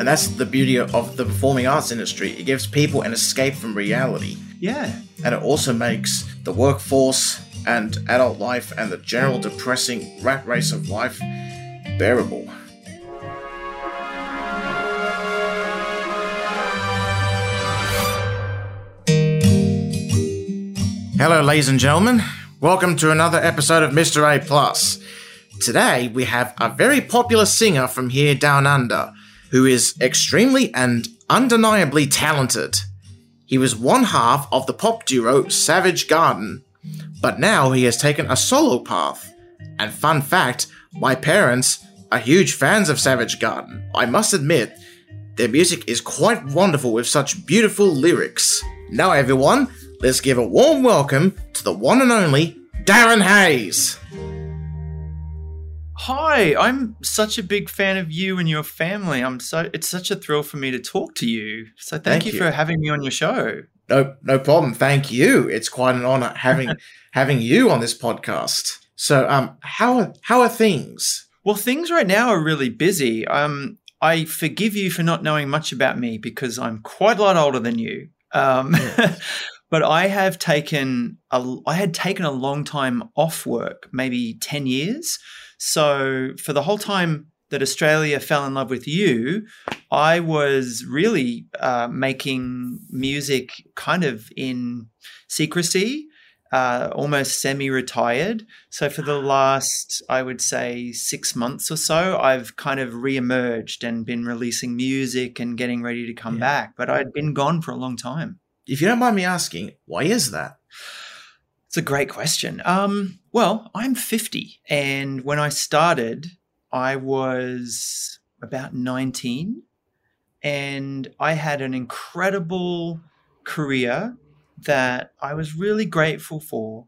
And that's the beauty of the performing arts industry. It gives people an escape from reality. Yeah. And it also makes the workforce and adult life and the general depressing rat race of life bearable. Hello, ladies and gentlemen. Welcome to another episode of Mr. A Plus. Today we have a very popular singer from here down under who is extremely and undeniably talented. He was one half of the pop duo Savage Garden, but now he has taken a solo path. And fun fact, my parents are huge fans of Savage Garden. I must admit, their music is quite wonderful with such beautiful lyrics. Now, everyone, let's give a warm welcome to the one and only Darren Hayes. Hi, I'm such a big fan of you and your family. I'm so it's such a thrill for me to talk to you. So thank, thank you, you, for having me on your show. No, no problem. Thank you. It's quite an honor having having you on this podcast. So, um, how are, how are things? Well, things right now are really busy. Um, I forgive you for not knowing much about me because I'm quite a lot older than you. Um, but I have taken a, I had taken a long time off work, maybe ten years. So for the whole time that Australia fell in love with you, I was really uh, making music kind of in secrecy, uh, almost semi retired. So for the last, I would say, six months or so, I've kind of re emerged and been releasing music and getting ready to come yeah. back. But I'd been gone for a long time. If you don't mind me asking, why is that? It's a great question. Um, well, I'm 50, and when I started, I was about 19, and I had an incredible career that I was really grateful for.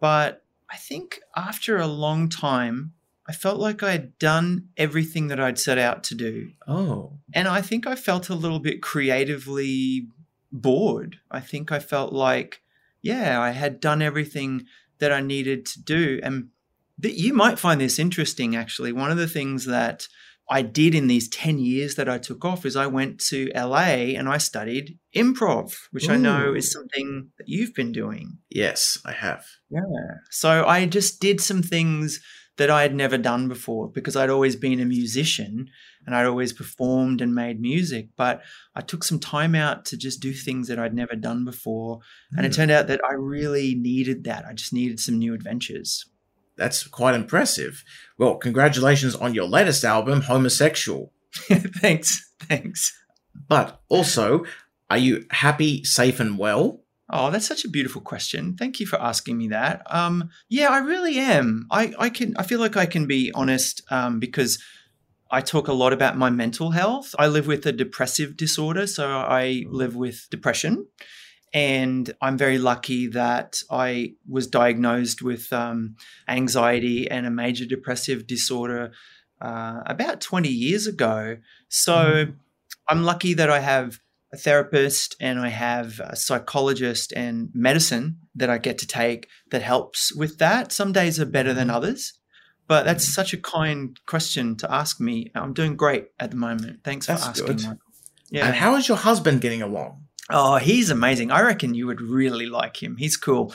But I think after a long time, I felt like I had done everything that I'd set out to do. Oh. And I think I felt a little bit creatively bored. I think I felt like yeah, I had done everything that I needed to do. And th- you might find this interesting, actually. One of the things that I did in these 10 years that I took off is I went to LA and I studied improv, which Ooh. I know is something that you've been doing. Yes, I have. Yeah. So I just did some things that I had never done before because I'd always been a musician and I'd always performed and made music. But I took some time out to just do things that I'd never done before. Mm. And it hmm. turned out that I really needed that. I just needed some new adventures. That's quite impressive. Well, congratulations on your latest album, Homosexual. thanks. Thanks. But also, are you happy, safe, and well? Oh, that's such a beautiful question. Thank you for asking me that. Um, yeah, I really am. I, I can. I feel like I can be honest um, because I talk a lot about my mental health. I live with a depressive disorder, so I live with depression, and I'm very lucky that I was diagnosed with um, anxiety and a major depressive disorder uh, about 20 years ago. So mm. I'm lucky that I have a therapist and I have a psychologist and medicine that I get to take that helps with that. Some days are better than mm-hmm. others, but that's such a kind question to ask me. I'm doing great at the moment. Thanks for that's asking, good. Yeah. And how is your husband getting along? Oh, he's amazing. I reckon you would really like him. He's cool.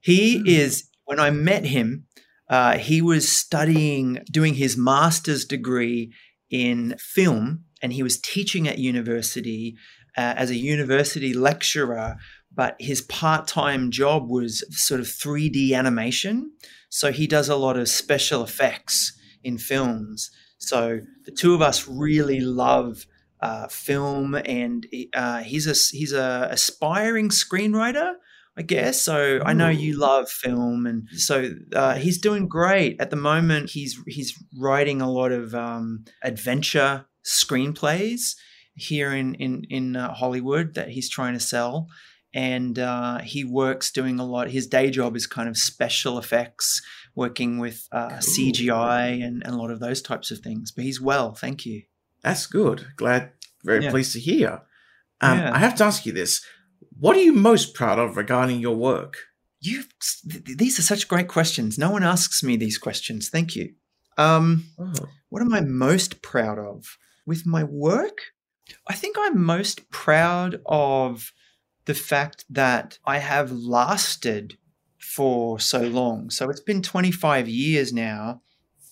He mm. is, when I met him, uh, he was studying, doing his master's degree in film, and he was teaching at university uh, as a university lecturer, but his part time job was sort of 3D animation. So he does a lot of special effects in films. So the two of us really love uh, film, and uh, he's a he's a aspiring screenwriter. I guess. So I know you love film, and so uh, he's doing great at the moment. He's he's writing a lot of um, adventure screenplays, here in in in uh, Hollywood that he's trying to sell, and uh, he works doing a lot. His day job is kind of special effects, working with uh, cool. CGI and, and, a lot of those types of things. But he's well, thank you. That's good. Glad, very yeah. pleased to hear. Um, yeah. I have to ask you this: What are you most proud of regarding your work? You, these are such great questions. No one asks me these questions. Thank you. Um, oh. What am I most proud of? with my work, I think I'm most proud of the fact that I have lasted for so long. So it's been 25 years now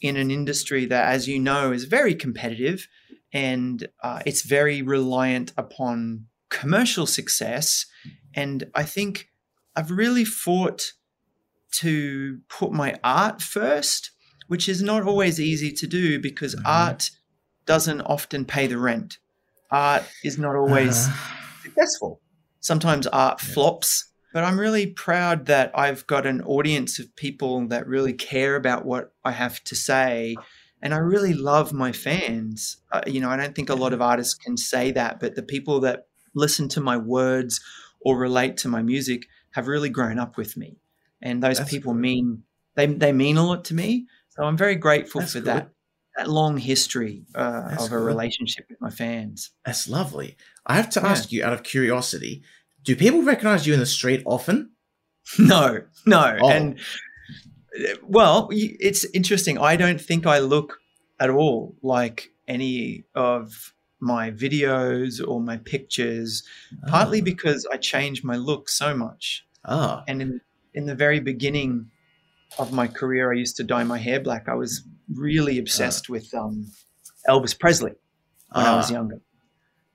in an industry that, as you know, is very competitive and uh, it's very reliant upon commercial success. And I think I've really fought to put my art first, which is not always easy to do because mm-hmm. art doesn't often pay the rent. Art is not always uh-huh. successful. Sometimes art yeah. flops but I'm really proud that I've got an audience of people that really care about what I have to say. And I really love my fans. Uh, you know, I don't think a lot of artists can say that, but the people that listen to my words or relate to my music have really grown up with me. And those That's people mean they, they mean a lot to me. So I'm very grateful That's for good. that that long history uh, of a good. relationship with my fans. That's lovely. I have to yeah. ask you, out of curiosity, do people recognize you in the street often? No, no. Oh. And well, it's interesting. I don't think I look at all like any of my videos or my pictures, oh. partly because I changed my look so much. Oh. And in, in the very beginning of my career, I used to dye my hair black. I was really obsessed oh. with um, Elvis Presley when I was ah. younger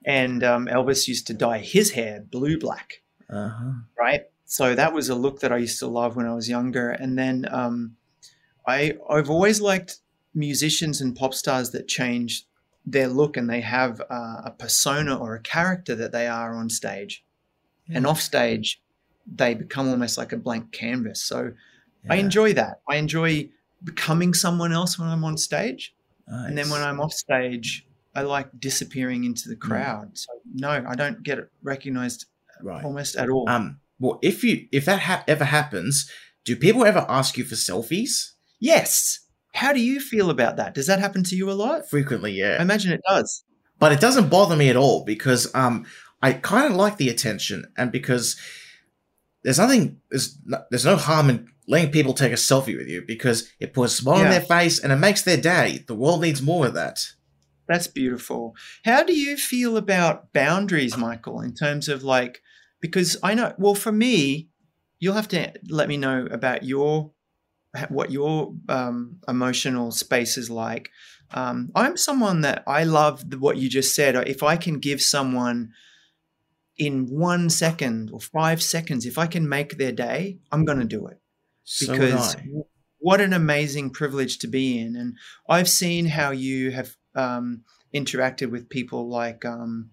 and um, Elvis used to dye his hair blue black, uh-huh. right? So that was a look that I used to love when I was younger. And then um, I I've always liked musicians and pop stars that change their look and they have uh, a persona or a character that they are on stage, yeah. and off stage they become almost like a blank canvas. So yeah. I enjoy that. I enjoy becoming someone else when I'm on stage. Nice. And then when I'm off stage, I like disappearing into the mm. crowd. Mm. So no, I don't get recognized right. almost at all. Um, well, if you if that ha- ever happens, do people ever ask you for selfies? Yes. How do you feel about that? Does that happen to you a lot? Frequently, yeah. I imagine it does. But it doesn't bother me at all because um, I kind of like the attention, and because there's nothing, there's no, there's no harm in letting people take a selfie with you because it puts a smile yeah. on their face and it makes their day. The world needs more of that. That's beautiful. How do you feel about boundaries, Michael, in terms of like, because I know, well, for me, you'll have to let me know about your, what your um, emotional space is like. Um, I'm someone that I love what you just said. If I can give someone in one second or five seconds, if I can make their day, I'm going to do it. Because so what an amazing privilege to be in. And I've seen how you have um, interacted with people like um,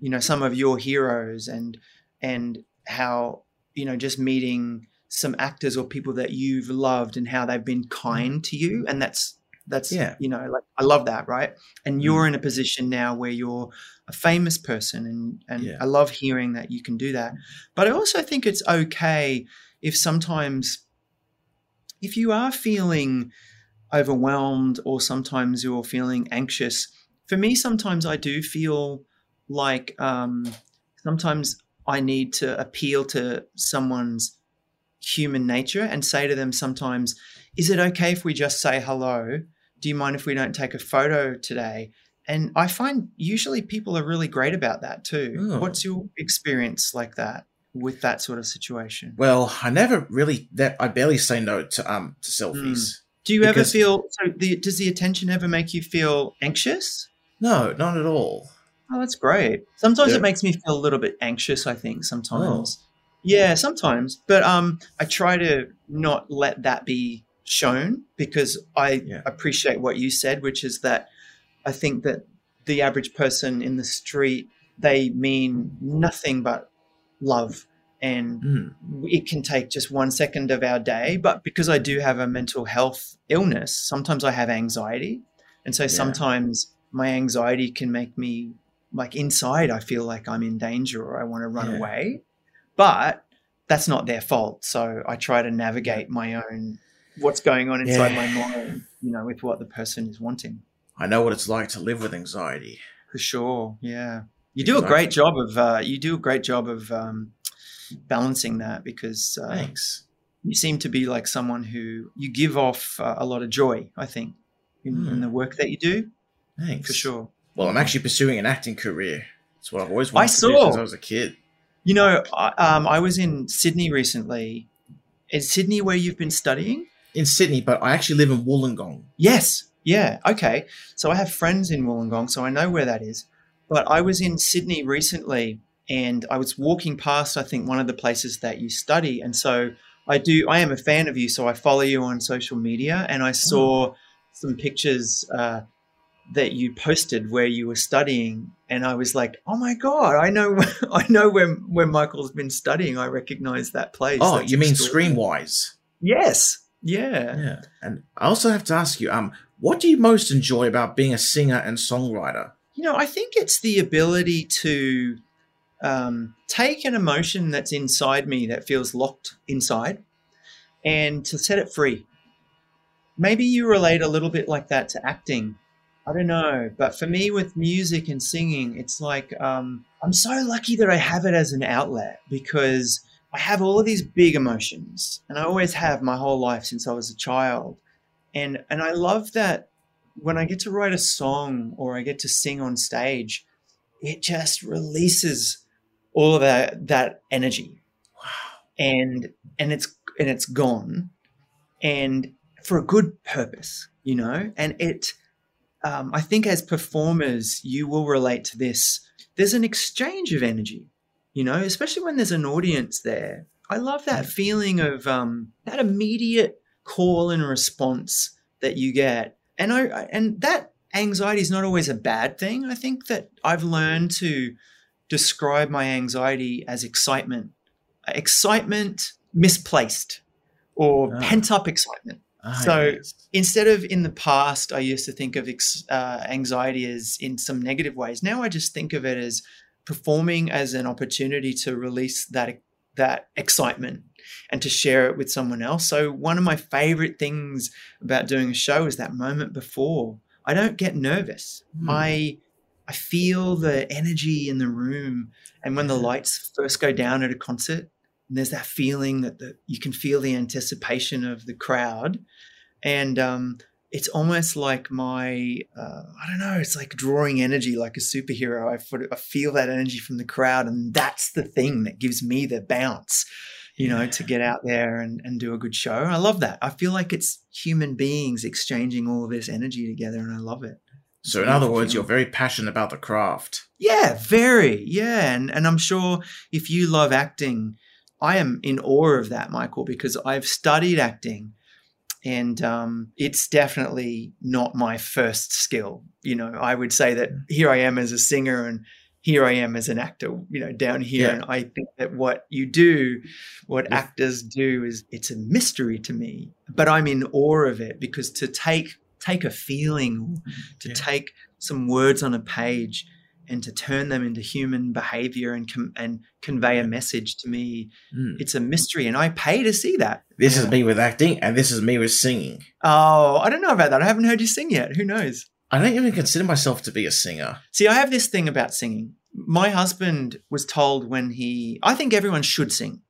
you know some of your heroes and and how you know just meeting some actors or people that you've loved and how they've been kind to you and that's that's yeah. you know like I love that right and mm. you're in a position now where you're a famous person and and yeah. I love hearing that you can do that but I also think it's okay if sometimes if you are feeling overwhelmed or sometimes you're feeling anxious, for me, sometimes I do feel like um, sometimes I need to appeal to someone's human nature and say to them sometimes, is it okay if we just say hello? Do you mind if we don't take a photo today? And I find usually people are really great about that too. Oh. What's your experience like that with that sort of situation? Well, I never really that I barely say no to um to selfies. Mm. Do you ever feel so? The, does the attention ever make you feel anxious? No, not at all. Oh, that's great. Sometimes yeah. it makes me feel a little bit anxious. I think sometimes. Oh. Yeah, sometimes. But um, I try to not let that be shown because I yeah. appreciate what you said, which is that I think that the average person in the street they mean nothing but love and mm. it can take just one second of our day. But because I do have a mental health illness, sometimes I have anxiety. And so yeah. sometimes my anxiety can make me like inside, I feel like I'm in danger or I want to run yeah. away. But that's not their fault. So I try to navigate my own what's going on inside yeah. my mind, you know, with what the person is wanting. I know what it's like to live with anxiety. For sure. Yeah. You do a great job of uh, you do a great job of um, balancing that because uh, thanks. You seem to be like someone who you give off uh, a lot of joy. I think in, mm. in, the work that you do. Thanks for sure. Well, I'm actually pursuing an acting career. It's what I've always wanted I to do since I was a kid. You know, I, um, I was in Sydney recently. Is Sydney where you've been studying? In Sydney, but I actually live in Wollongong. Yes. Yeah. Okay. So I have friends in Wollongong, so I know where that is. But I was in Sydney recently and I was walking past, I think, one of the places that you study. And so I do, I am a fan of you. So I follow you on social media and I saw some pictures uh, that you posted where you were studying. And I was like, oh my God, I know, I know where, where Michael's been studying. I recognize that place. Oh, That's you mean. Screenwise? Yes. Yeah. Yeah. And I also have to ask you, um, what do you most enjoy about being a singer and songwriter? You know, I think it's the ability to um, take an emotion that's inside me that feels locked inside and to set it free. Maybe you relate a little bit like that to acting. I don't know. But for me, with music and singing, it's like um, I'm so lucky that I have it as an outlet because I have all of these big emotions and I always have my whole life since I was a child. And, and I love that when I get to write a song or I get to sing on stage, it just releases all of that that energy. And and it's and it's gone. And for a good purpose, you know? And it um, I think as performers, you will relate to this. There's an exchange of energy, you know, especially when there's an audience there. I love that feeling of um, that immediate call and response that you get and I and that anxiety is not always a bad thing. I think that I've learned to describe my anxiety as excitement, excitement misplaced, or Ah. pent up excitement. Ah, So- yes. Instead of in the past, I used to think of ex, uh, anxiety as in some negative ways. Now I just think of it as performing as an opportunity to release that that excitement and to share it with someone else. So one of my favorite things about doing a show is that moment before. I don't get nervous. Hmm. I I feel the energy in the room and when the lights first go down at a concert and there's that feeling that the, you can feel the anticipation of the crowd and um, it's almost like my uh, I don't know. It's like drawing energy, like a superhero. I, I feel that energy from the crowd, and that's the thing that gives me the bounce, you know, to get out there and, and do a good show. I love that. I feel like it's human beings exchanging all of this energy together, and I love it. So, in other words, you're very passionate about the craft. Yeah, very. Yeah. And, and I'm sure if you love acting, I am in awe of that, Michael, because I've studied acting and um, it's definitely not my first skill. You know, I would say that here I am as a singer and here I am as an actor, you know, down here. Yeah. And I think that what you do, what Yeah. actors do is it's a mystery to me, but I'm in awe of it because to take, take a feeling to Yeah. take some words on a page and to turn them into human behavior and com- and convey a message to me Mm. it's a mystery and i pay to see that This is me with acting, and this is me with singing. oh i don't know about that i haven't heard you sing yet who knows I don't even consider myself to be a singer. see i have this thing about singing. My husband was told when he i think everyone should sing.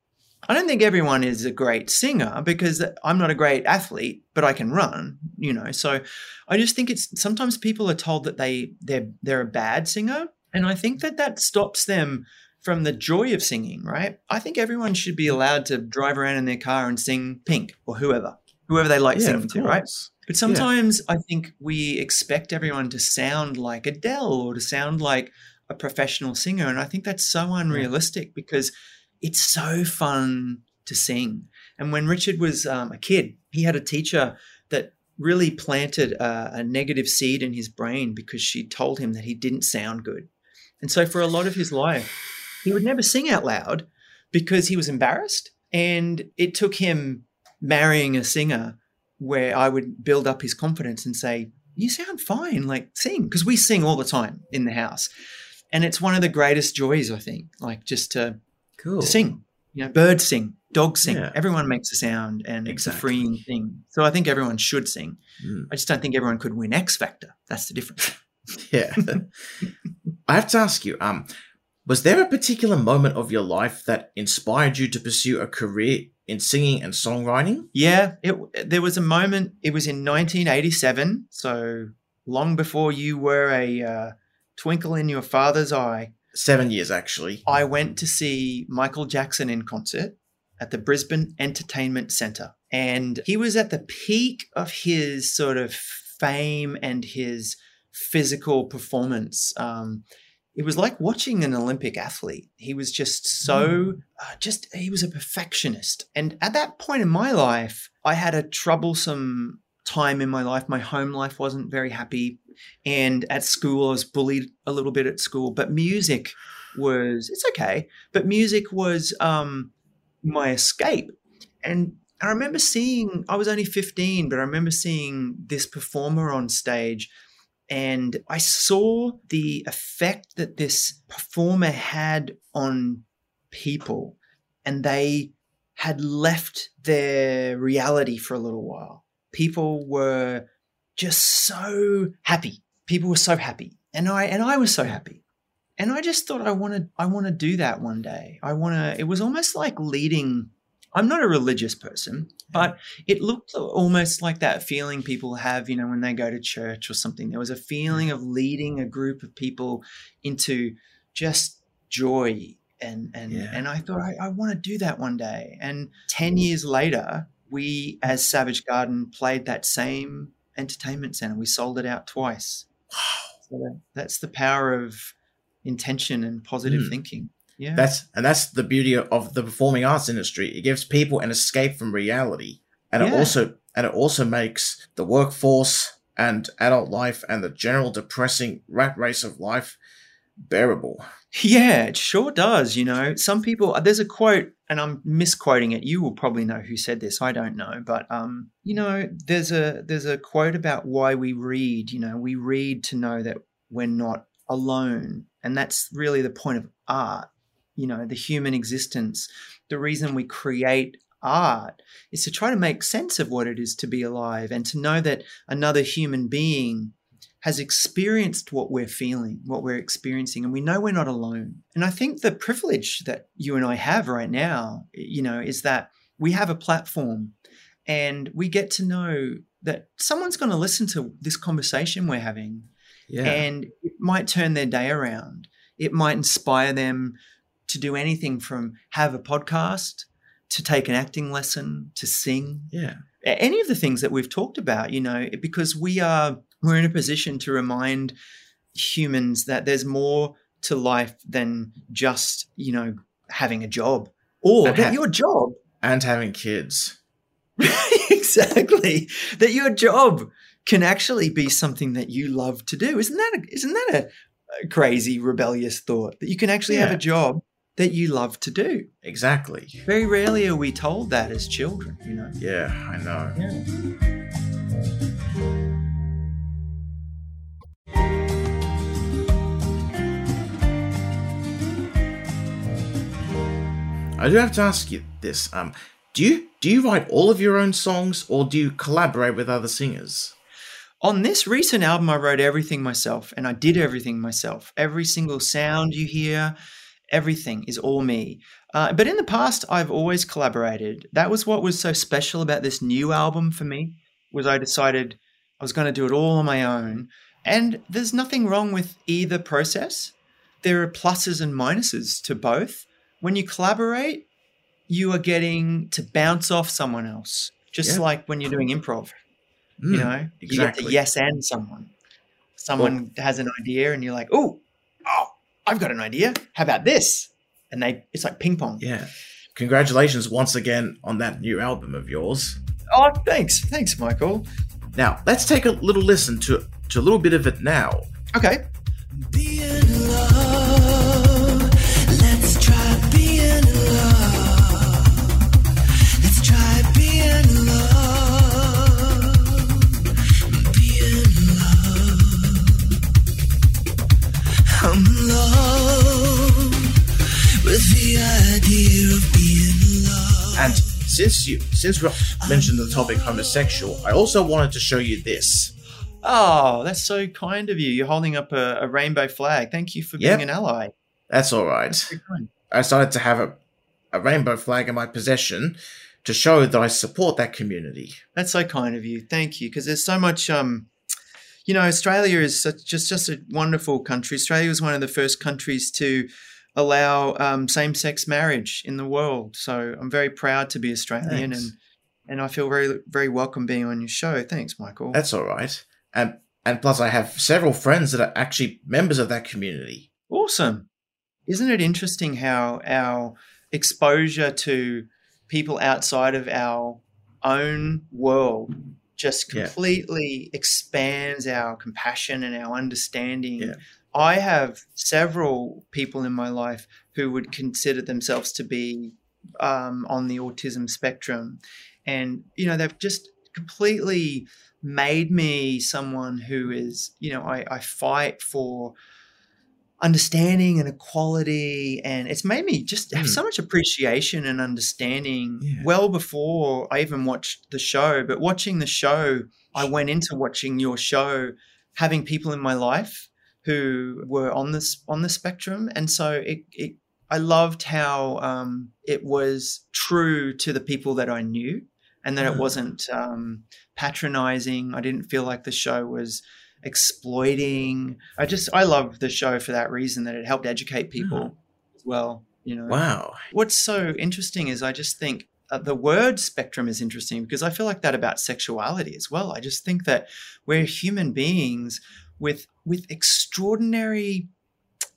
I don't think everyone is a great singer because i'm not a great athlete but i can run you know. So i just think it's sometimes people are told that they they're they're a bad singer and i think that that stops them from the joy of singing right? I think everyone should be allowed to drive around in their car and sing pink or whoever whoever they like yeah, singing to right. But sometimes I think we expect everyone to sound like Adele or to sound like a professional singer. And I think that's so unrealistic because it's so fun to sing. And when Richard was um, a kid, he had a teacher that really planted a, a negative seed in his brain because she told him that he didn't sound good. And so for a lot of his life, he would never sing out loud because he was embarrassed. And it took him marrying a singer where I would build up his confidence and say, You sound fine, like sing. Because we sing all the time in the house. And it's one of the greatest joys, I think, like just to, Cool. to sing. You know, birds sing, dogs sing. Yeah. Everyone makes a sound and it's a Exactly. freeing thing. So I think everyone should sing. Mm. I just don't think everyone could win X Factor. That's the difference. Yeah. I have to ask you, um, was there a particular moment of your life that inspired you to pursue a career in singing and songwriting? Yeah, it, there was a moment. It was in 1987, so long before you were a uh, twinkle in your father's eye, Seven years, actually. I went to see Michael Jackson in concert at the Brisbane Entertainment Centre. And he was at the peak of his sort of fame and his physical performance. Um, it was like watching an Olympic athlete. He was just so, uh, just, he was a perfectionist. And at that point in my life, I had a troublesome time in my life. My home life wasn't very happy. And at school, I was bullied a little bit at school, but music was, it's okay. But music was um, my escape. And I remember seeing, I was only 15, but I remember seeing this performer on stage. And I saw the effect that this performer had on people. And they had left their reality for a little while. People were just so happy. People were so happy. And I and I was so happy. And I just thought I want to I want to do that one day. I want to it was almost like leading I'm not a religious person, but it looked almost like that feeling people have, you know, when they go to church or something. There was a feeling of leading a group of people into just joy and and Yeah. and I thought I, I want to do that one day. And ten years later, we as Savage Garden played that same entertainment center. We sold it out twice. So that's the power of intention and positive Mm. thinking. Yeah. That's and that's the beauty of the performing arts industry. It gives people an escape from reality, and it also and it also makes the workforce and adult life and the general depressing rat race of life bearable. Yeah, it sure does. You know, some people, there's a quote, and I'm misquoting it. You will probably know who said this. I don't know. But, um, you know, there's a, there's a quote about why we read. You know, we read to know that we're not alone. And that's really the point of art. You know, the human existence. The reason we create art is to try to make sense of what it is to be alive and to know that another human being has experienced what we're feeling, what we're experiencing, and we know we're not alone. And I think the privilege that you and I have right now, you know, is that we have a platform and we get to know that someone's going to listen to this conversation we're having Yeah, and it might turn their day around. It might inspire them to do anything from have a podcast to take an acting lesson to sing. Yeah, any of the things that we've talked about you know because we are we're in a position to remind humans that there's more to life than just you know having a job. Or And that ha- your job and having kids. exactly. That your job can actually be something that you love to do. Isn't that a, isn't that a, a crazy rebellious thought? That you can actually have a job that you love to do Exactly. very rarely are we told that as children you know Yeah, I know. yeah I do have to ask you this. Um, do you do you write all of your own songs, or do you collaborate with other singers? On this recent album, I wrote everything myself and I did everything myself. Every single sound you hear, everything is all me. Uh, but in the past, I've always collaborated. That was what was so special about this new album for me. Was I decided I was going to do it all on my own, and there's nothing wrong with either process. There are pluses and minuses to both. When you collaborate, you are getting to bounce off someone else, just Yeah. like when you're doing improv Mm, you know you get to yes and someone someone has an idea and you're like oh i've got an idea how about this and they it's like ping pong Yeah. Congratulations once again on that new album of yours. oh thanks thanks michael Now, let's take a little listen to, to a little bit of it now. okay Being since you since we mentioned the topic homosexual, I also wanted to show you this. oh that's so kind of you you're holding up a, a rainbow flag thank you for being Yep. an ally That's all right. That's. I started to have a, a rainbow flag in my possession to show that I support that community. That's so kind of you. Thank you. Because there's so much, um, you know, Australia is such, just just a wonderful country. Australia was one of the first countries to allow um, same-sex marriage in the world. So I'm very proud to be Australian, Thanks. and and I feel very very welcome being on your show. Thanks, Michael. That's all right. And and plus, I have several friends that are actually members of that community. Awesome. Isn't it interesting how our exposure to people outside of our own world just Yeah. completely expands our compassion and our understanding? Yeah. I have several people in my life who would consider themselves to be um, on the autism spectrum. And, you know, they've just completely made me someone who is, you know, I, I fight for understanding and equality and it's made me just have Mm. so much appreciation and understanding Yeah. well before I even watched the show but watching the show I went into watching your show having people in my life who were on this on the spectrum and so it, it I loved how um, it was true to the people that I knew and that Mm. it wasn't um, patronizing I didn't feel like the show was exploiting. I just I love the show for that reason that it helped educate people as well. You know, Wow. what's so interesting is I just think uh, the word spectrum is interesting because I feel like that about sexuality as well. I just think that we're human beings with with extraordinary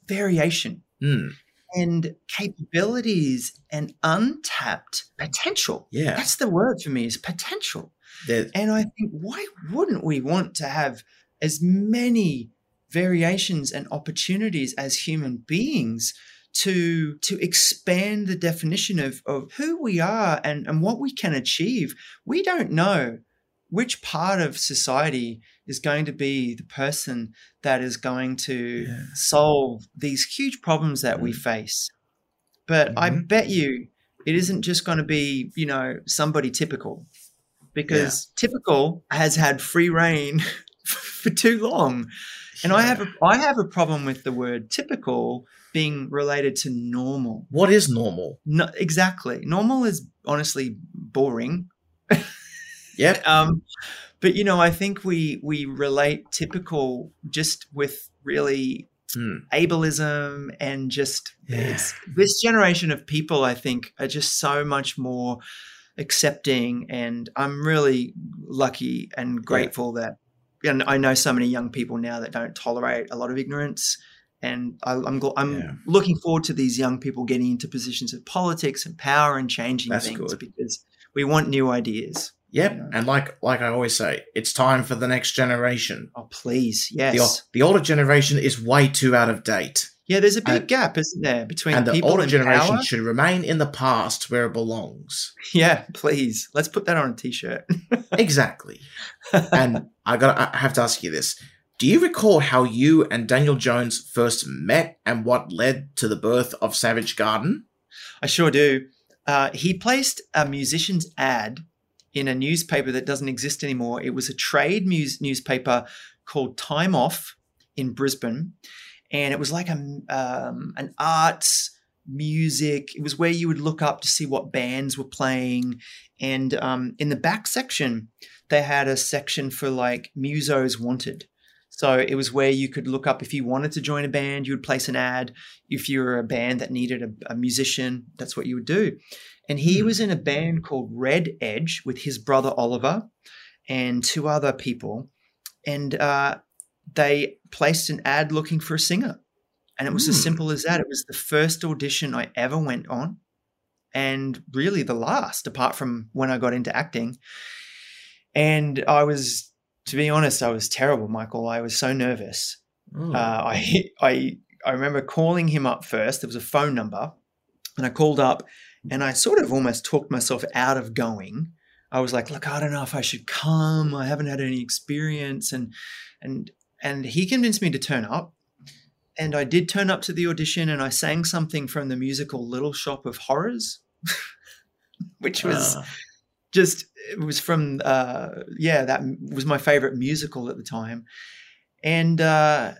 variation Hmm. and capabilities and untapped potential. Yeah. That's the word for me is potential. There- And I think, why wouldn't we want to have as many variations and opportunities as human beings to to expand the definition of, of who we are and, and what we can achieve? We don't know which part of society is going to be the person that is going to Yeah. solve these huge problems that we Mm. face. But I Mhm. bet you it isn't just going to be, you know, somebody typical because typical has had free reign for too long. And I have a I have a problem with the word typical being related to normal. What is normal? No, exactly. Normal is honestly boring. Yep. Um, but you know, I think we we relate typical just with really Hmm. ableism and just Yeah. it's this generation of people I think are just so much more accepting and I'm really lucky and grateful that and I know so many young people now that don't tolerate a lot of ignorance and I, I'm gl- I'm Yeah. looking forward to these young people getting into positions of politics and power and changing That's things good. because we want new ideas. Yep. Yeah. And like like I always say, it's time for the next generation. Oh please, yes, o- the older generation is way too out of date. yeah. There's a big and- gap, isn't there, between And the older generation power? should remain in the past where it belongs. Yeah, please. Let's put that on a t-shirt. exactly. And I got I have to ask you this. Do you recall how you and Daniel Jones first met and what led to the birth of Savage Garden? I sure do. Uh, he placed a musician's ad in a newspaper that doesn't exist anymore. It was a trade mus- newspaper called Time Off in Brisbane, and it was like a um, an arts music. It was where you would look up to see what bands were playing, and um, in the back section they had a section for like musos wanted. So it was where you could look up if you wanted to join a band, you would place an ad. If you were a band that needed a, a musician, that's what you would do. And he Hmm. was in a band called Red Edge with his brother Oliver and two other people. And uh, they placed an ad looking for a singer. And it was as Hmm. simple as that. It was the first audition I ever went on, and really the last, apart from when I got into acting. And I was, to be honest, I was terrible, Michael. I was so nervous. Oh, Uh, I I I remember calling him up first. There was a phone number, and I called up, and I sort of almost talked myself out of going. I was like, "Look, I don't know if I should come. I haven't had any experience," and and and he convinced me to turn up, and I did turn up to the audition, and I sang something from the musical Little Shop of Horrors, which was ah, just it was from uh yeah that was my favorite musical at the time. And uh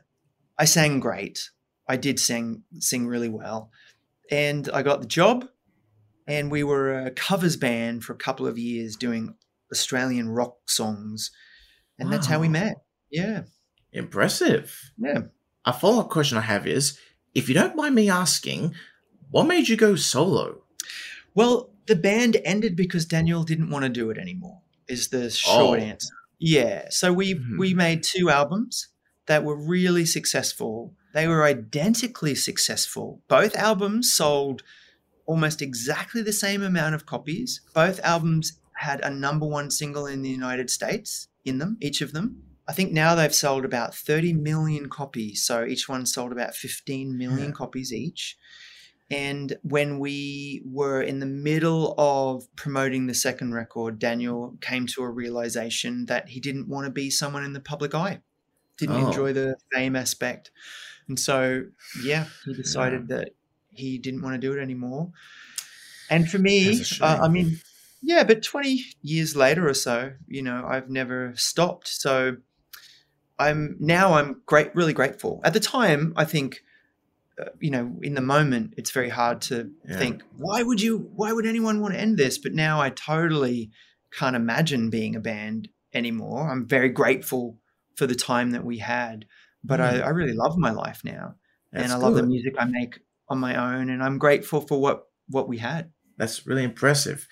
i sang great. I did sing sing really well. And i got the job and we were a covers band for a couple of years doing australian rock songs and that's how we met yeah Impressive. Yeah. A follow up question I have is if you don't mind me asking, what made you go solo? Well, the band ended because Daniel didn't want to do it anymore. Is the short Oh. answer. Yeah. So we Mhm. we made two albums that were really successful. They were identically successful. Both albums sold almost exactly the same amount of copies. Both albums had a number one single in the United States in them, each of them. I think now they've sold about 30 million copies. So each one sold about 15 million Yeah. copies each. And when we were in the middle of promoting the second record, Daniel came to a realization that he didn't want to be someone in the public eye, didn't Oh. enjoy the fame aspect. And so, yeah, he decided that he didn't want to do it anymore. And for me, uh. I mean, yeah, but 20 years later or so, you know, I've never stopped. So I'm now I'm great, really grateful. At the time, I think, uh, you know, in the moment, it's very hard to Yeah. think, why would you, why would anyone want to end this? But now I totally can't imagine being a band anymore. I'm very grateful for the time that we had, but I, Mm. I really love my life now. and That's I love the music I make on my own, and I'm grateful for what, what we had. That's really impressive.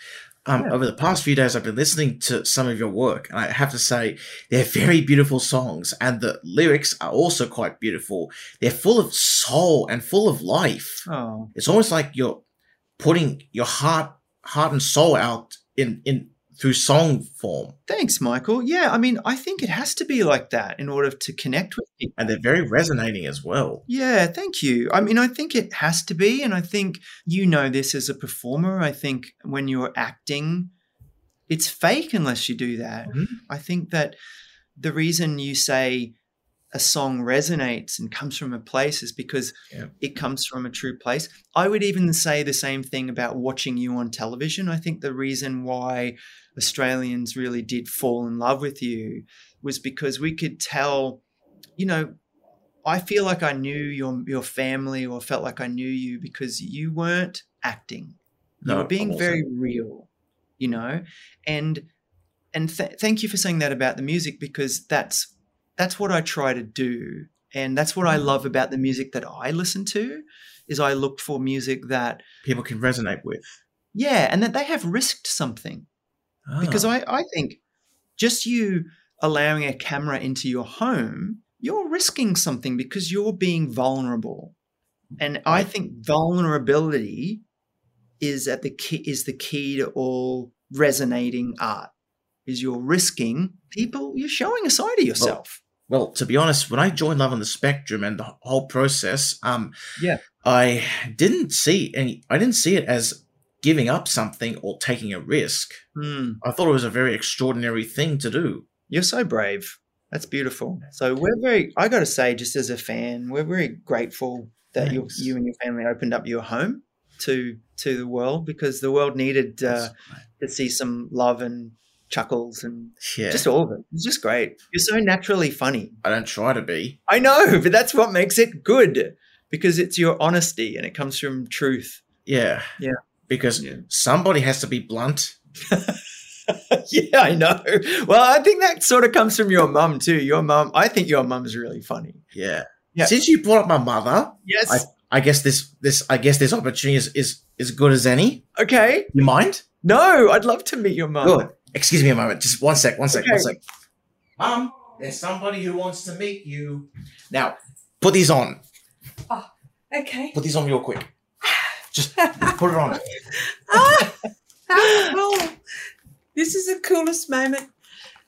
Um, Yeah. Over the past few days, I've been listening to some of your work, and I have to say, they're very beautiful songs, and the lyrics are also quite beautiful. They're full of soul and full of life. Oh, It's almost like you're putting your heart, heart and soul out in in through song form, thanks, Michael. Yeah, I mean, I think it has to be like that in order to connect with people. and they're very resonating as well. Yeah, thank you. I mean, I think it has to be. And I think you know this as a performer. I think when you're acting, it's fake unless you do that. Mhm. I think that the reason you say a song resonates and comes from a place is because Yeah. it comes from a true place. I would even say the same thing about watching you on television. I think the reason why Australians really did fall in love with you was because we could tell, you know, I feel like I knew your your family or felt like I knew you because you weren't acting. No, You were being very real, you know, and and th- thank you for saying that about the music because that's that's what I try to do, and that's what I Mm. love about the music that I listen to. Is I look for music that People can resonate with yeah, and that they have risked something because Ah, I, I think just you allowing a camera into your home, you're risking something because you're being vulnerable. And I think vulnerability is at the key is the key to all resonating art. Is you're risking people, you're showing a side of yourself. Well, to be honest, when I joined Love on the Spectrum and the whole process, um, Yeah. I didn't see any. I didn't see it as giving up something or taking a risk. Hmm. I thought it was a very extraordinary thing to do. You're so brave. That's beautiful. So we're very I gotta say, just as a fan, we're very grateful that you you and your family opened up your home to to the world because the world needed uh, to see some love and chuckles and yeah, just all of it. It's just great. You're so naturally funny. I don't try to be. I know, but that's what makes it good because it's your honesty and it comes from truth. Yeah, Yeah. Because Yeah. somebody has to be blunt. yeah, I know. Well, I think that sort of comes from your mum too. Your mum, I think your mum's really funny. Yeah. Yeah. Since you brought up my mother, Yes. I guess this this I guess this opportunity is is as good as any. okay. You mind? No, I'd love to meet your mum. Good. Excuse me a moment. Just one sec. One sec. One sec. Mum, there's somebody who wants to meet you. Now, put these on. Okay. Put these on real quick. Just put it on. Ah, how cool. This is the coolest moment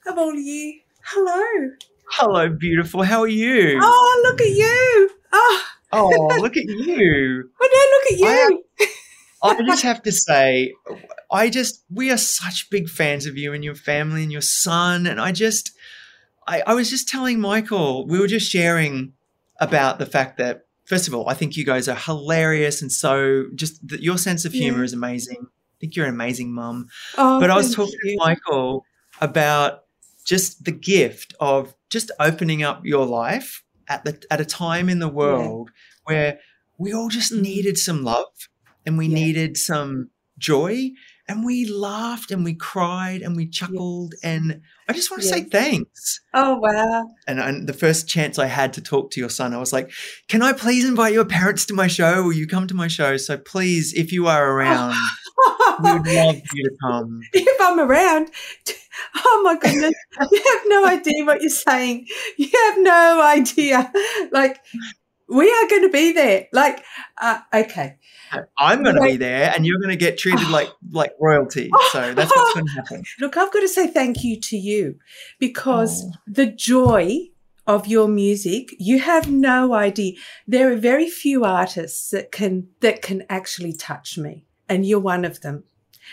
of all year. Hello. Hello, beautiful. How are you? Oh, look at you. Oh, Oh, look at you. oh no, look at you. I just have to say, I just, we are such big fans of you and your family and your son. And I just, I, I was just telling Michael, we were just sharing about the fact that, first of all, I think you guys are hilarious. And so just that your sense of humor Yeah. is amazing. I think you're an amazing mum. Oh, but I was talking you. to Michael about just the gift of just opening up your life at the at a time in the world where we all just Mm. needed some love and we Yeah. needed some joy and we laughed and we cried and we chuckled. And I just want to say thanks. Oh wow. And, and the first chance I had to talk to your son, I was like, "Can I please invite your parents to my show? Will you come to my show? So please, if you are around, we would love you to come." if I'm around, oh my goodness, you have no idea what you're saying. You have no idea. Like, we are going to be there. Like, uh, okay. I'm going to be there, and you're going to get treated like like royalty. So that's what's going to happen. Look, I've got to say thank you to you because Oh. the joy of your music, you have no idea. There are very few artists that can that can actually touch me, and you're one of them.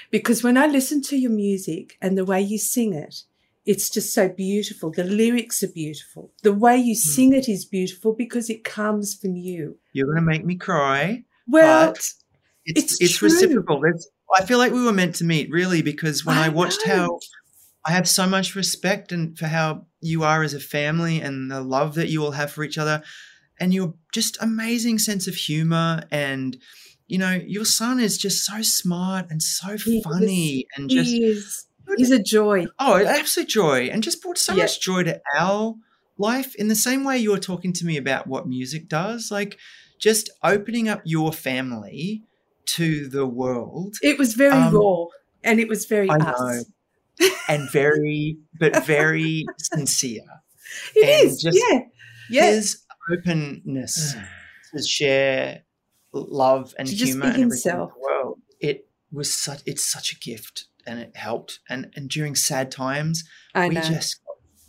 Because when I listen to your music and the way you sing it, it's just so beautiful. The lyrics are beautiful. The way you hmm. sing it is beautiful because it comes from you. You're going to make me cry. Well, but it's it's it's, reciprocal. It's, I feel like we were meant to meet, really, because when I, I watched know. how I have so much respect and for how you are as a family and the love that you all have for each other, and your just amazing sense of humor and. You know, your son is just so smart and so He is. funny and just is, he's a joy. Oh, absolute joy. And just brought so Yeah. much joy to our life in the same way you were talking to me about what music does. Like just opening up your family to the world It was very Um, raw and it was very I us. know. and very, but very sincere. It and is, just yeah. Yes. His openness to share love and To humor and everything in himself. the world. It was such it's such a gift and it helped. And and during sad times, I we know. just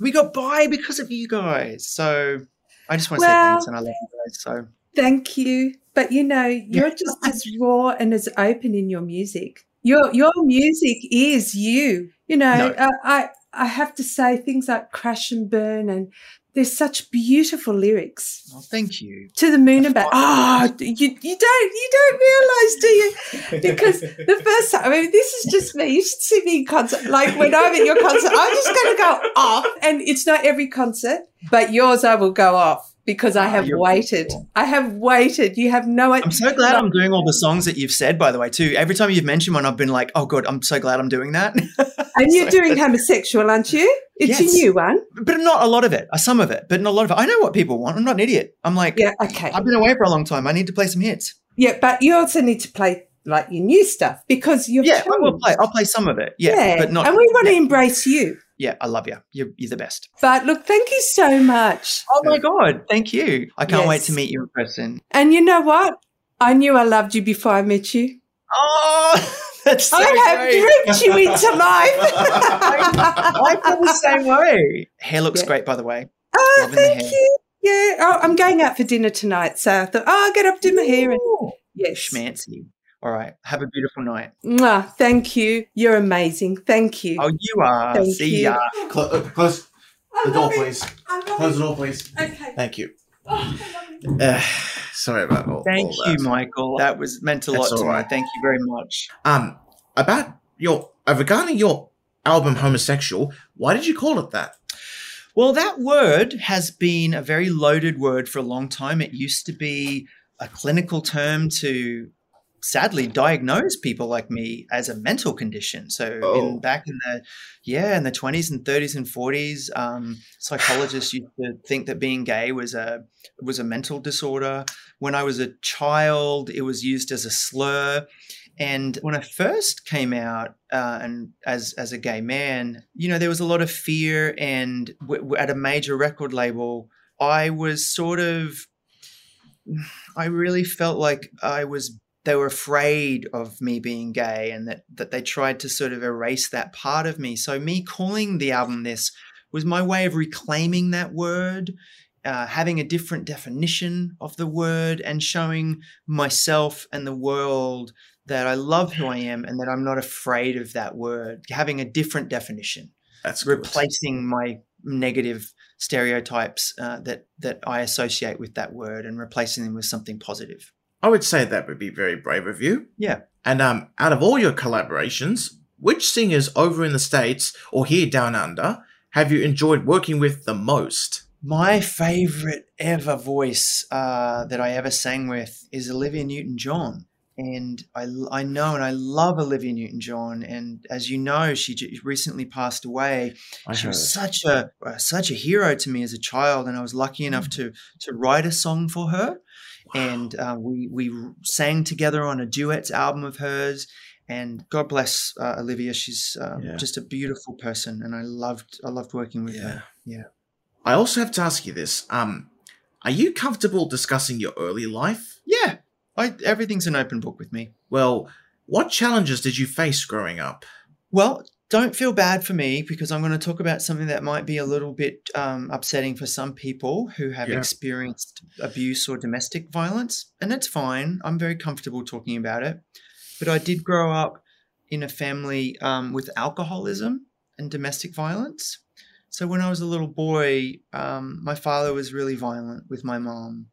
we got by because of you guys. So I just want to say Well- thanks and I love you guys. So Thank you. But you know, you're just as raw and as open in your music. Your your music is you. You know, No. uh, I I have to say things like crash and burn and there's such beautiful lyrics. well, thank you. To the moon and back. Oh, you you don't you don't realize, do you? Because the first time, I mean, this is just me. You should see me in concert. Like when I'm at your concert, I'm just going to go off. And it's not every concert, but yours I will go off because I Ah, have you're waited. beautiful. I have waited. You have no idea. I'm so glad I'm doing all the songs that you've said, by the way, too. Every time you've mentioned one, I've been like, oh, God, I'm so glad I'm doing that. And you're So- doing homosexual, aren't you? It's Yes. a new one. but not a lot of it, uh, some of it, but not a lot of it. I know what people want. I'm not an idiot. I'm like, Yeah, okay. I've been away for a long time. I need to play some hits. Yeah, but you also need to play like your new stuff because you're Yeah, I will play. I'll play some of it. Yeah, but not. and we want to embrace you. yeah, I love you. You're, you're the best. But look, thank you so much. Oh my God. Thank you. I can't wait to meet you in person. And you know what? I knew I loved you before I met you. Oh, that's so I have great. you into life. I life. feel the same way. Hair looks Yeah. great, by the way. oh, Loving the thank hair. you. Yeah, oh, I'm going out for dinner tonight, so I thought, oh, I'll get up, do my hair, and yes. Schmancy. All right. Have a beautiful night. Mwah, thank you. You're amazing. Thank you. Oh, you are. Thank See you. ya. Close, uh, close the door, it. please. Close it. the door, please. Okay. Thank you. I love it. Uh, sorry about all. Thank all you, that. Michael. That was meant a lot to all me. Thank you very much. Um, about your uh, regarding your album "Homosexual," why did you call it that? Well, that word has been a very loaded word for a long time. It used to be a clinical term to sadly diagnose people like me as a mental condition. So Oh. in back in the yeah, in the 20s and 30s and 40s, um, psychologists used to think that being gay was a was a mental disorder. When I was a child, it was used as a slur. And when I first came out uh, and as as a gay man, you know, there was a lot of fear. And w- at a major record label, I was sort of, I really felt like I was. They were afraid of me being gay, and that that they tried to sort of erase that part of me. So me calling the album this was my way of reclaiming that word. Uh, having a different definition of the word and showing myself and the world that I love who I am and that I'm not afraid of that word, having a different definition, That's good. replacing my negative stereotypes uh, that that I associate with that word and replacing them with something positive. I would say that would be very brave of you. Yeah. And um, out of all your collaborations, which singers over in the states or here down under have you enjoyed working with the most? My favorite ever voice uh, that I ever sang with is Olivia Newton John. and I, I know and I love Olivia Newton John. And as you know, she j- recently passed away. I she heard. was such a uh, such a hero to me as a child, and I was lucky enough to to write a song for her. And uh, we we sang together on a duets album of hers. And God bless uh, Olivia. She's uh, Yeah. just a beautiful person, and I loved I loved working with Yeah. her. Yeah. I also have to ask you this. Um, are you comfortable discussing your early life? Yeah, I, everything's an open book with me. Well, what challenges did you face growing up? Well, don't feel bad for me because I'm going to talk about something that might be a little bit um, upsetting for some people who have Yeah. experienced abuse or domestic violence. And that's fine. I'm very comfortable talking about it. But I did grow up in a family um, with alcoholism and domestic violence. So when I was a little boy, um, my father was really violent with my mom.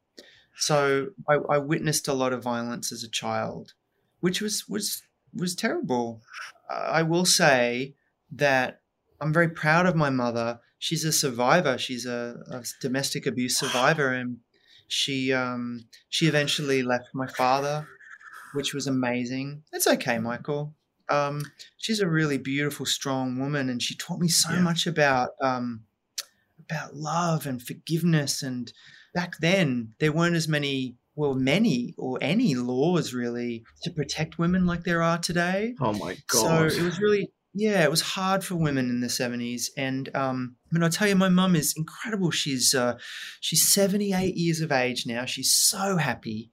So I, I witnessed a lot of violence as a child, which was was was terrible. I will say that I'm very proud of my mother. She's a survivor. She's a, a domestic abuse survivor, and she um, she eventually left my father, which was amazing. It's okay, Michael. Um, she's a really beautiful, strong woman, and she taught me so Yeah. much about um, about love and forgiveness. And back then, there weren't as many, well, many or any laws really to protect women like there are today. Oh my god! So it was really, yeah, it was hard for women in the seventies. And um, I mean, I tell you, my mum is incredible. She's uh, she's seventy eight years of age now. She's so happy,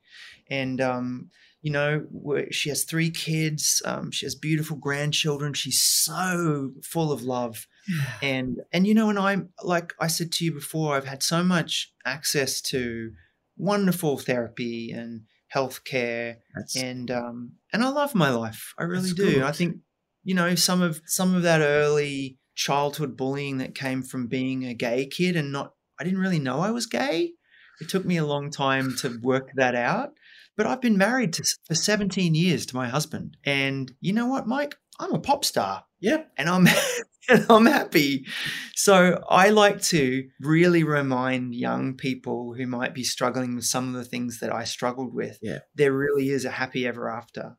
and um, you know, she has three kids. Um, she has beautiful grandchildren. She's so full of love and and you know and i'm like i said to you before i've had so much access to wonderful therapy and healthcare That's- and um and i love my life i really do good. i think you know some of some of that early childhood bullying that came from being a gay kid and not i didn't really know i was gay it took me a long time to work that out but i've been married to, for 17 years to my husband and you know what mike i'm a pop star Yeah. and I'm and I'm happy. So I like to really remind young people who might be struggling with some of the things that I struggled with. Yeah. There really is a happy ever after.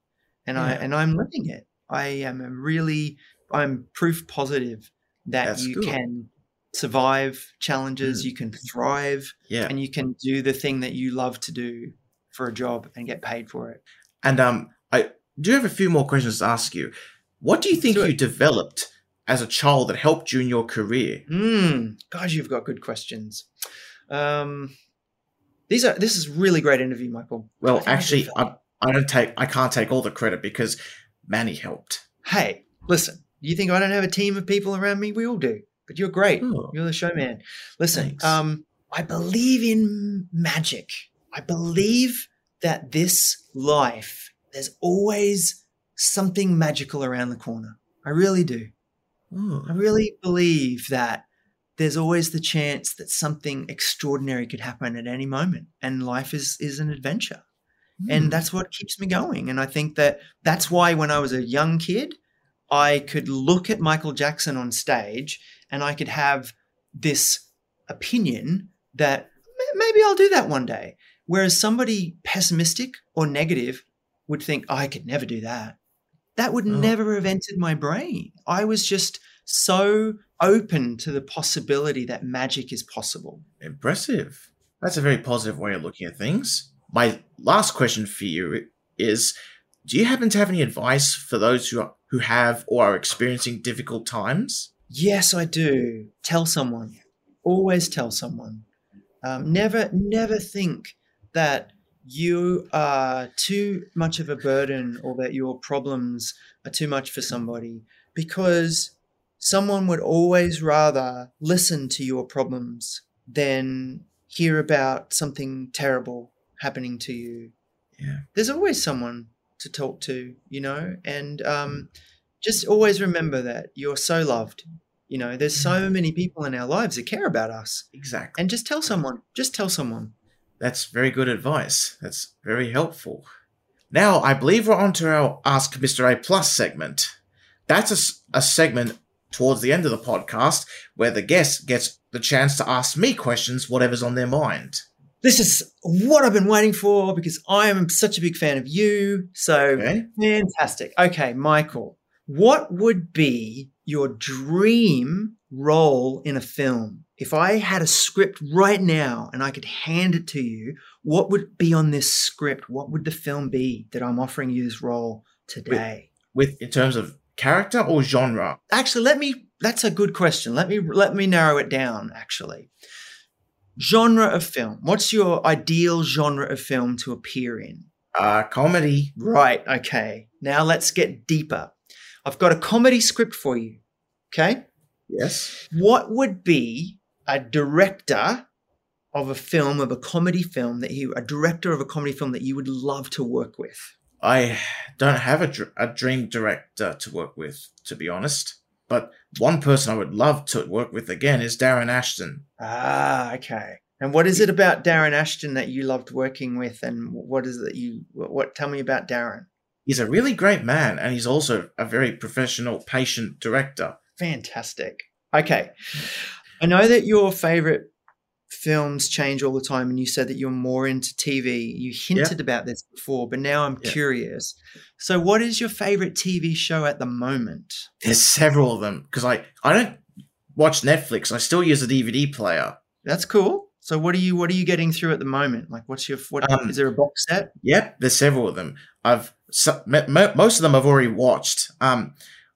And I and I'm living it. I am a really I'm proof positive that That's you good. can survive challenges, Mm. you can thrive, Yeah. and you can do the thing that you love to do for a job and get paid for it. And um, I do have a few more questions to ask you. What do you think Do you developed as a child that helped you in your career? Mm, God, you've got good questions. Um, these are this is really great interview, Michael. Well, I actually, I, I don't take I can't take all the credit because Manny helped. hey, listen. You think I don't have a team of people around me? We all do. But you're great. Oh. You're the showman. Listen, um, I believe in magic. I believe that this life, there's always something magical around the corner. I really do. Oh. I really believe that there's always the chance that something extraordinary could happen at any moment, and life is is an adventure, Hmm. and that's what keeps me going. And I think that that's why when I was a young kid, I could look at Michael Jackson on stage, and I could have this opinion that maybe I'll do that one day. Whereas somebody pessimistic or negative would think, I could never do that. That would Oh. never have entered my brain. I was just so open to the possibility that magic is possible. Impressive. That's a very positive way of looking at things. My last question for you is do you happen to have any advice for those who are, who have or are experiencing difficult times? Yes, I do. Tell someone. Always tell someone. Um, never, never think that you are too much of a burden or that your problems are too much for somebody because someone would always rather listen to your problems than hear about something terrible happening to you. Yeah. There's always someone to talk to, you know, and um, just always remember that you're so loved. You know, there's so many people in our lives that care about us. Exactly. And just tell someone, just tell someone. That's very good advice. That's very helpful. Now, I believe we're on to our Ask Mr. A Plus segment. That's a, a segment towards the end of the podcast where the guest gets the chance to ask me questions, whatever's on their mind. This is what I've been waiting for because I am such a big fan of you. So Okay. fantastic. Okay, Michael, what would be your dream role in a film? If I had a script right now and I could hand it to you, what would be on this script? What would the film be that I'm offering you this role today? With in terms of character or genre? Actually, let me that's a good question. Let me let me narrow it down actually. Genre of film. What's your ideal genre of film to appear in? Uh, comedy. Right, okay. Now let's get deeper. I've got a comedy script for you. Okay? Yes. What would be a director of a film, of a comedy film that you, a director of a comedy film that you would love to work with? I don't have a, dr- a dream director to work with, to be honest. But one person I would love to work with again is Darren Ashton. Ah, okay. And what is it about Darren Ashton that you loved working with, and what is it that you what? what tell me about Darren. He's a really great man, and he's also a very professional, patient director. Fantastic. Okay, I know that your favorite films change all the time, and you said that you're more into TV. You hinted about this before, but now I'm Yeah. curious. So, what is your favorite TV show at the moment? There's several of them because I I don't watch Netflix. I still use a DVD player. That's cool. So, what are you what are you getting through at the moment? Like, what's your what? Is Um, there a box set? Yep, there's several of them. I've so, mo- mo- most of them I've already watched. Um,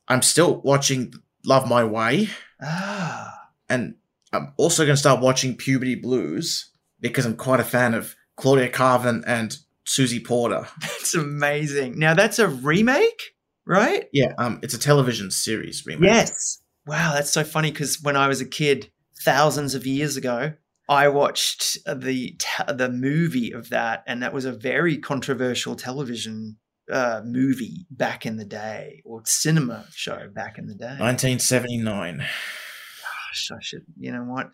I'm still watching Love My Way, Ah, and I'm also going to start watching Puberty Blues because I'm quite a fan of Claudia Karvan and Susie Porter. that's amazing. Now, that's a remake, right? Yeah, um, it's a television series remake. Yes. Wow, that's so funny because when I was a kid, thousands of years ago, I watched the te- the movie of that, and that was a very controversial television uh, movie back in the day, or cinema show back in the day. 1979. Gosh, I should, you know what?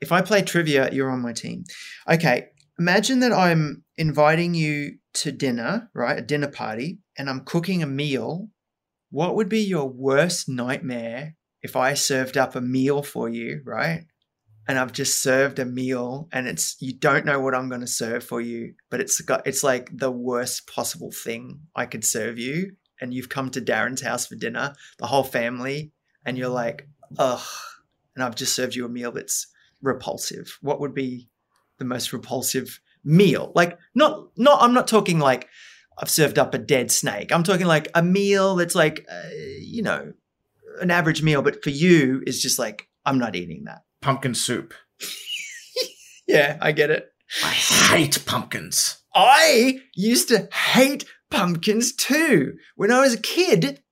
If I play trivia, you're on my team. Okay, imagine that I'm inviting you to dinner, right? A dinner party, and I'm cooking a meal. What would be your worst nightmare if I served up a meal for you, right? And I've just served a meal and it's you don't know what I'm going to serve for you, but it's got it's like the worst possible thing I could serve you and you've come to Darren's house for dinner, the whole family, and you're like, ugh, and I've just served you a meal that's repulsive. What would be the most repulsive meal? Like, not, not, I'm not talking like I've served up a dead snake. I'm talking like a meal that's like, uh, you know, an average meal, but for you is just like, I'm not eating that. Pumpkin soup. Yeah, I get it. I hate pumpkins. I used to hate pumpkins too. When I was a kid,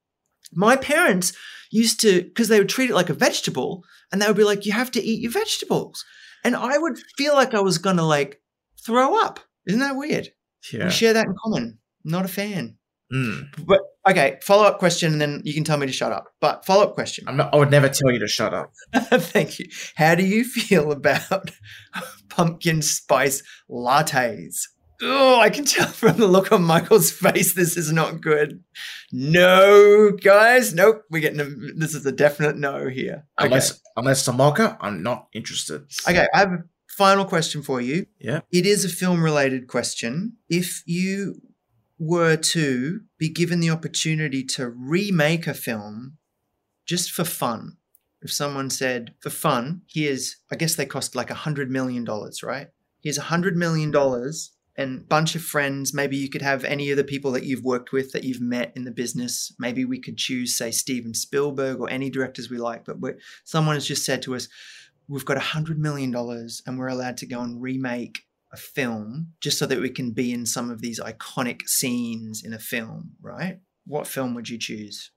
my parents used to, because they would treat it like a vegetable, and they would be like, you have to eat your vegetables. And I would feel like I was going to like throw up. Isn't that weird? Yeah. We share that in common. Not a fan. Mm. But okay, follow up question, and then you can tell me to shut up. But follow up question. I'm not, I would never tell you to shut up. Thank you. How do you feel about pumpkin spice lattes? Oh, I can tell from the look on Michael's face, this is not good. No, guys, nope. We're getting a, this is a definite no here. Okay. Unless unless it's a mocha, I'm not interested. okay, I have a final question for you. Yeah. It is a film related question. If you were to be given the opportunity to remake a film just for fun, if someone said, for fun, here's, I guess they cost like a $100 million, right? Here's a $100 million and bunch of friends. Maybe you could have any of the people that you've worked with that you've met in the business. Maybe we could choose, say, Steven Spielberg or any directors we like. But someone has just said to us, we've got a $100 million and we're allowed to go and remake a film just so that we can be in some of these iconic scenes in a film, right? What film would you choose?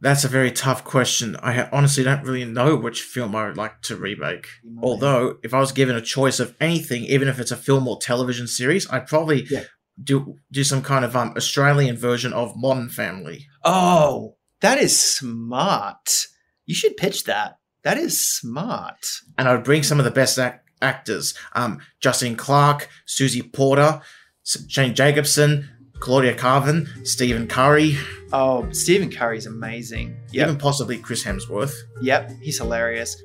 That's a very tough question. I honestly don't really know which film I would like to remake. Although, if I was given a choice of anything, even if it's a film or television series, I'd probably Yeah. do do some kind of um Australian version of Modern Family. Oh, that is smart. You should pitch that. That is smart. and I would bring some of the best ac- actors: um, Justin Clark, Susie Porter, Shane Jacobson, Claudia Karvan, Stephen Curry, Oh, Stephen Curry's amazing. Yep. even possibly Chris Hemsworth. Yep. He's hilarious.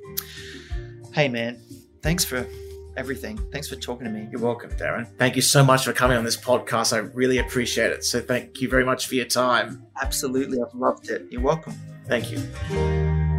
Hey, man. Thanks for everything. Thanks for talking to me. You're welcome, Darren. Thank you so much for coming on this podcast. I really appreciate it. So thank you very much for your time. Absolutely. I've loved it. You're welcome. Thank you.